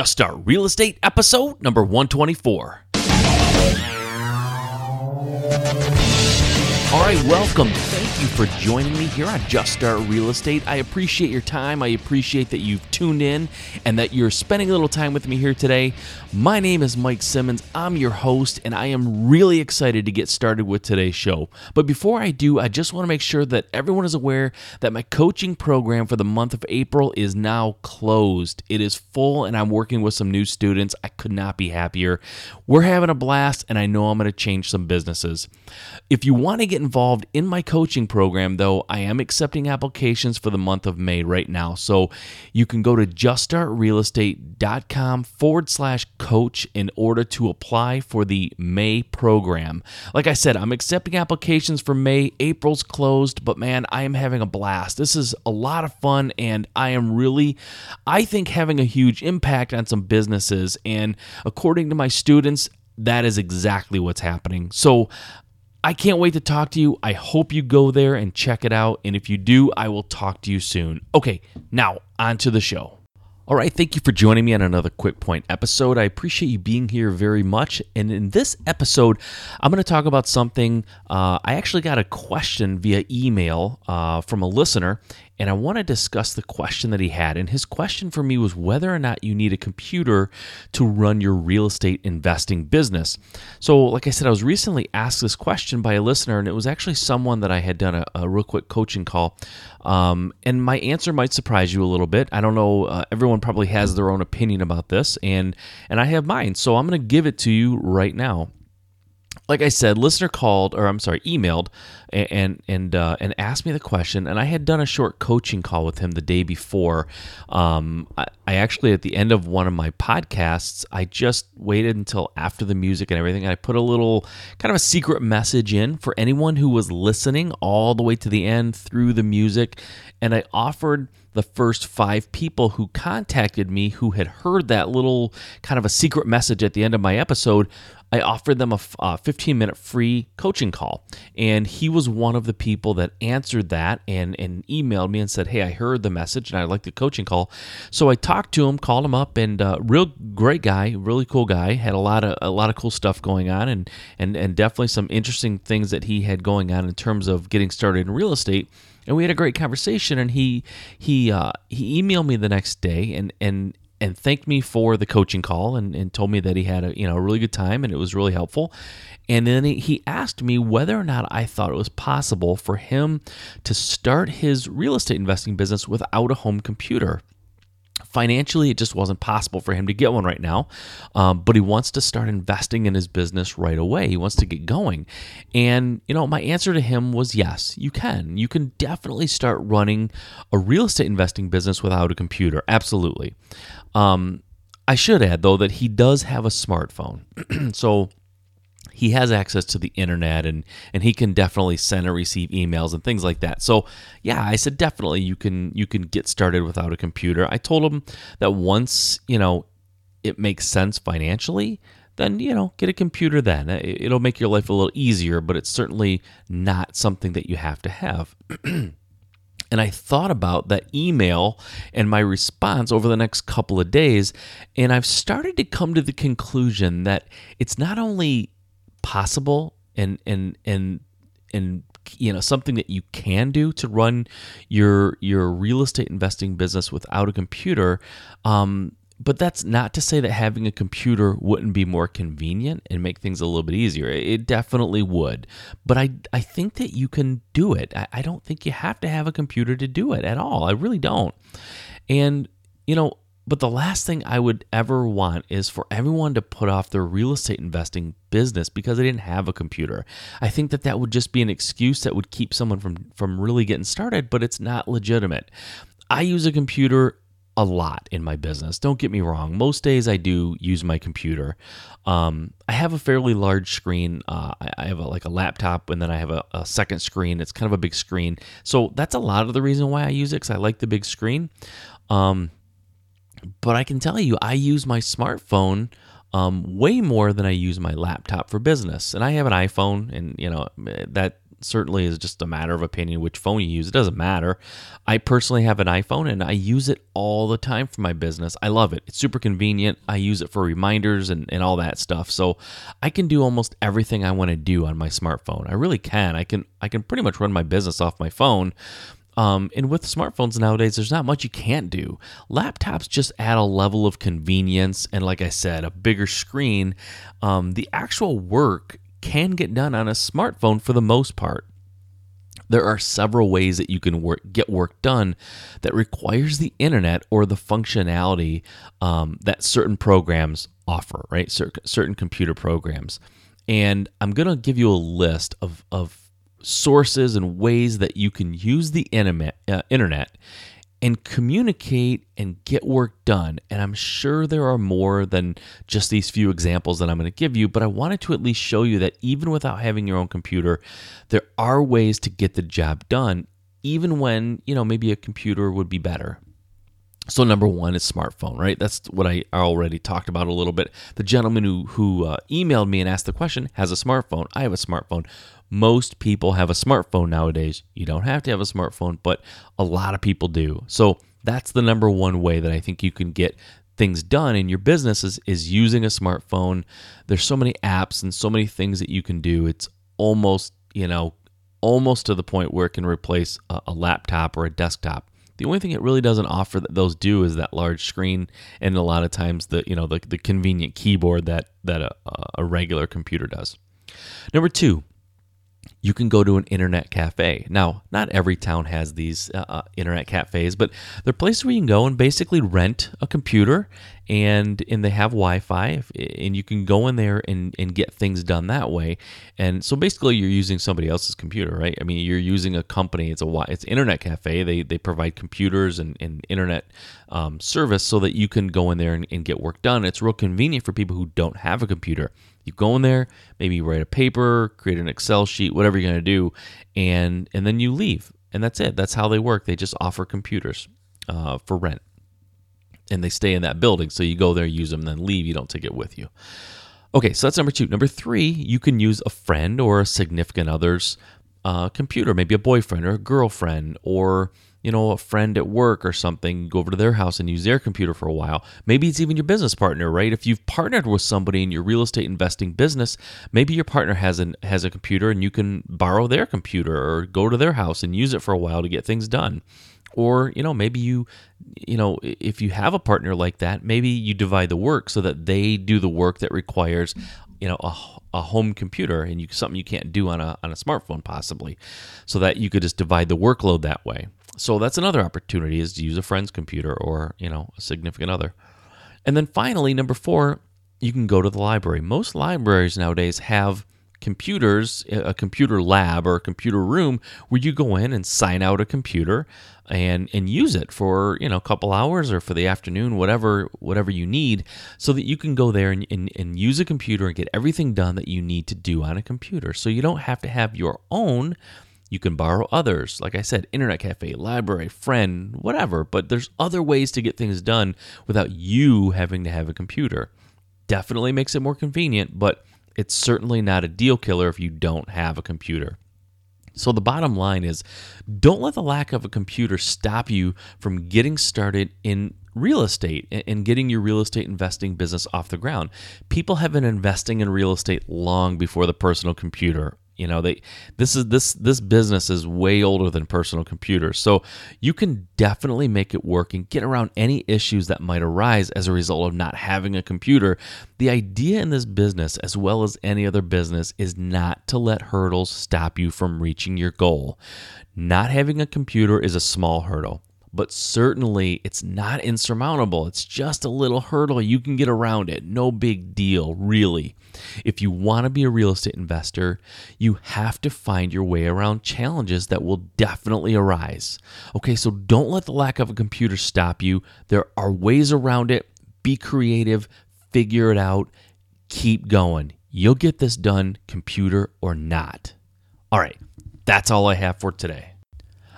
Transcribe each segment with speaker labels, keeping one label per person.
Speaker 1: Just Start Real Estate episode number 124. All right, welcome. Thank you for joining me here on Just Start Real Estate. I appreciate your time. I appreciate that you've tuned in and that you're spending a little time with me here today. My name is Mike Simmons. I'm your host, and I am really excited to get started with today's show. But before I do, I just want to make sure that everyone is aware that my coaching program for the month of April is now closed. It is full, and I'm working with some new students. I could not be happier. We're having a blast, and I know I'm going to change some businesses. If you want to get involved in my coaching program, though, I am accepting applications for the month of May right now. So you can go to juststartrealestate.com forward slash coach in order to apply for the May program. Like I said, I'm accepting applications for May. April's closed, but man, I am having a blast. This is a lot of fun, and I am really, I think, having a huge impact on some businesses. And according to my students, that is exactly what's happening. So I can't wait to talk to you. I hope you go there and check it out. And if you do, I will talk to you soon. Okay, now on to the show. All right, thank you for joining me on another Quick Point episode. I appreciate you being here very much. And in this episode, I'm going to talk about something. Uh, I actually got a question via email uh, from a listener, and I want to discuss the question that he had. And his question for me was whether or not you need a computer to run your real estate investing business. So, like I said, I was recently asked this question by a listener, and it was actually someone that I had done a, a real quick coaching call. Um, and my answer might surprise you a little bit. I don't know. Uh, everyone probably has their own opinion about this, and and I have mine. So I'm going to give it to you right now like I said, listener called, or I'm sorry, emailed, and and uh, and asked me the question, and I had done a short coaching call with him the day before. Um, I, I, actually, at the end of one of my podcasts, I just waited until after the music and everything. And I put a little kind of a secret message in for anyone who was listening all the way to the end through the music, and I offered the first five people who contacted me who had heard that little kind of a secret message at the end of my episode I offered them a 15 minute free coaching call. And he was one of the people that answered that and, and emailed me and said, Hey, I heard the message and I like the coaching call. So I talked to him, called him up, and uh, real great guy, really cool guy. Had a lot of a lot of cool stuff going on and, and, and definitely some interesting things that he had going on in terms of getting started in real estate and we had a great conversation and he he uh, he emailed me the next day and and and thanked me for the coaching call and, and told me that he had a you know a really good time and it was really helpful. And then he asked me whether or not I thought it was possible for him to start his real estate investing business without a home computer financially it just wasn't possible for him to get one right now. Um, but he wants to start investing in his business right away. He wants to get going. And you know my answer to him was yes you can. You can definitely start running a real estate investing business without a computer. Absolutely. Um, i should add though that he does have a smartphone. So he has access to the internet and and he can definitely send and receive emails and things like that. So yeah, I said definitely you can you can get started without a computer. I told him that once you know it makes sense financially, then you know get a computer. Then it'll make your life a little easier, but it's certainly not something that you have to have. And I thought about that email and my response over the next couple of days. And I've started to come to the conclusion that it's not only possible and and and and you know something that you can do to run your your real estate investing business without a computer um, but that's not to say that having a computer wouldn't be more convenient and make things a little bit easier. It definitely would. But I, I think that you can do it. I, I don't think you have to have a computer to do it at all. I really don't. And, you know, but the last thing I would ever want is for everyone to put off their real estate investing business because they didn't have a computer. I think that that would just be an excuse that would keep someone from from really getting started, but it's not legitimate. I use a computer a lot in my business. Don't get me wrong. Most days I do use my computer. Um, I have a fairly large screen. Uh, I, have a, like a laptop, and then I have a, a, second screen. It's kind of a big screen, so that's a lot of the reason why I use it because I like the big screen. Um, but I can tell you, I use my smartphone um, way more than I use my laptop for business. And I have an iPhone, and you know that certainly is just a matter of opinion which phone you use. It doesn't matter. I personally have an iPhone and I use it all the time for my business. I love it. It's super convenient. I use it for reminders and, and all that stuff. So I can do almost everything I want to do on my smartphone. I really can. I can I can pretty much run my business off my phone. Um, and with smartphones nowadays, there's not much you can't do. Laptops just add a level of convenience and, like I said, a bigger screen. Um, the actual work can get done on a smartphone for the most part. There are several ways that you can work, get work done that requires the internet or the functionality um, that certain programs offer, right? Certain, computer programs. And I'm going to give you a list of, of sources and ways that you can use the internet, uh, internet and communicate and get work done. And I'm sure there are more than just these few examples that I'm going to give you, but I wanted to at least show you that even without having your own computer, there are ways to get the job done, even when, you know, maybe a computer would be better. So number one is smartphone, right? That's what I already talked about a little bit. The gentleman who who uh, emailed me and asked the question has a smartphone. I have a smartphone. Most people have a smartphone nowadays. You don't have to have a smartphone, but a lot of people do. So that's the number one way that I think you can get things done in your business is, is using a smartphone. There's so many apps and so many things that you can do. It's almost, you know, almost to the point where it can replace a, a laptop or a desktop. The only thing it really doesn't offer that those do is that large screen, and a lot of times the you know the, the convenient keyboard that that a, a regular computer does. Number two, you can go to an internet cafe. Now, not every town has these uh, uh, internet cafes, but they're places where you can go and basically rent a computer and and they have Wi-Fi and you can go in there and, and get things done that way. And so basically you're using somebody else's computer, right? I mean, you're using a company. It's a it's internet cafe. They they provide computers and, and internet um, service so that you can go in there and, and get work done. It's real convenient for people who don't have a computer. You go in there, maybe write a paper, create an Excel sheet, whatever you're to do, and and then you leave, and that's it. That's how they work. They just offer computers uh, for rent, and they stay in that building. So you go there, use them, then leave. You don't take it with you. Okay, so that's number two. Number three, you can use a friend or a significant other's uh, computer, maybe a boyfriend or a girlfriend or you know, a friend at work or something, go over to their house and use their computer for a while. Maybe it's even your business partner, right? If you've partnered with somebody in your real estate investing business, maybe your partner has an has a computer and you can borrow their computer or go to their house and use it for a while to get things done. Or, you know, maybe you you know, if you have a partner like that, maybe you divide the work so that they do the work that requires you know a, a home computer and you something you can't do on a on a smartphone possibly so that you could just divide the workload that way so that's another opportunity is to use a friend's computer or, you know, a significant other. And then finally, number 4, you can go to the library. Most libraries nowadays have computers, a computer lab or a computer room where you go in and sign out a computer and and use it for you know a couple hours or for the afternoon, whatever whatever you need, so that you can go there and, and, and use a computer and get everything done that you need to do on a computer. So you don't have to have your own you can borrow others, like I said, internet cafe, library, friend, whatever, but there's other ways to get things done without you having to have a computer. Definitely makes it more convenient, but it's certainly not a deal killer if you don't have a computer. So the bottom line is don't let the lack of a computer stop you from getting started in real estate and getting your real estate investing business off the ground. People have been investing in real estate long before the personal computer you know, they this is this this business is way older than personal computers. So you can definitely make it work and get around any issues that might arise as a result of not having a computer. The idea in this business as well as any other business is not to let hurdles stop you from reaching your goal. Not having a computer is a small hurdle but certainly it's not insurmountable. It's just a little hurdle. You can get around it. No big deal, really. If you want to be a real estate investor, you have to find your way around challenges that will definitely arise. Okay, so don't let the lack of a computer stop you. There are ways around it. Be creative, figure it out, keep going. You'll get this done, computer or not. All right, that's all I have for today.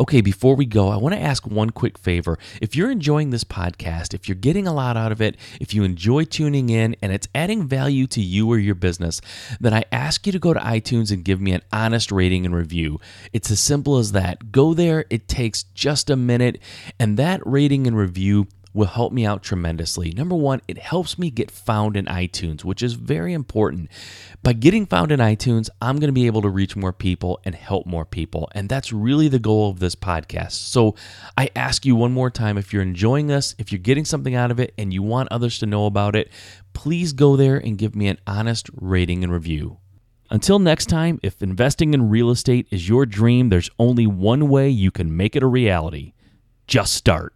Speaker 1: Okay, before we go, I want to ask one quick favor. If you're enjoying this podcast, if you're getting a lot out of it, if you enjoy tuning in and it's adding value to you or your business, then I ask you to go to iTunes and give me an honest rating and review. It's as simple as that. Go there, it takes just a minute, and that rating and review will help me out tremendously. Number one, it helps me get found in iTunes, which is very important. By getting found in iTunes, I'm going to be able to reach more people and help more people. And that's really the goal of this podcast. So I ask you one more time if you're enjoying this, if you're getting something out of it, and you want others to know about it, please go there and give me an honest rating and review. Until next time, if investing in real estate is your dream, there's only one way you can make it a reality just start.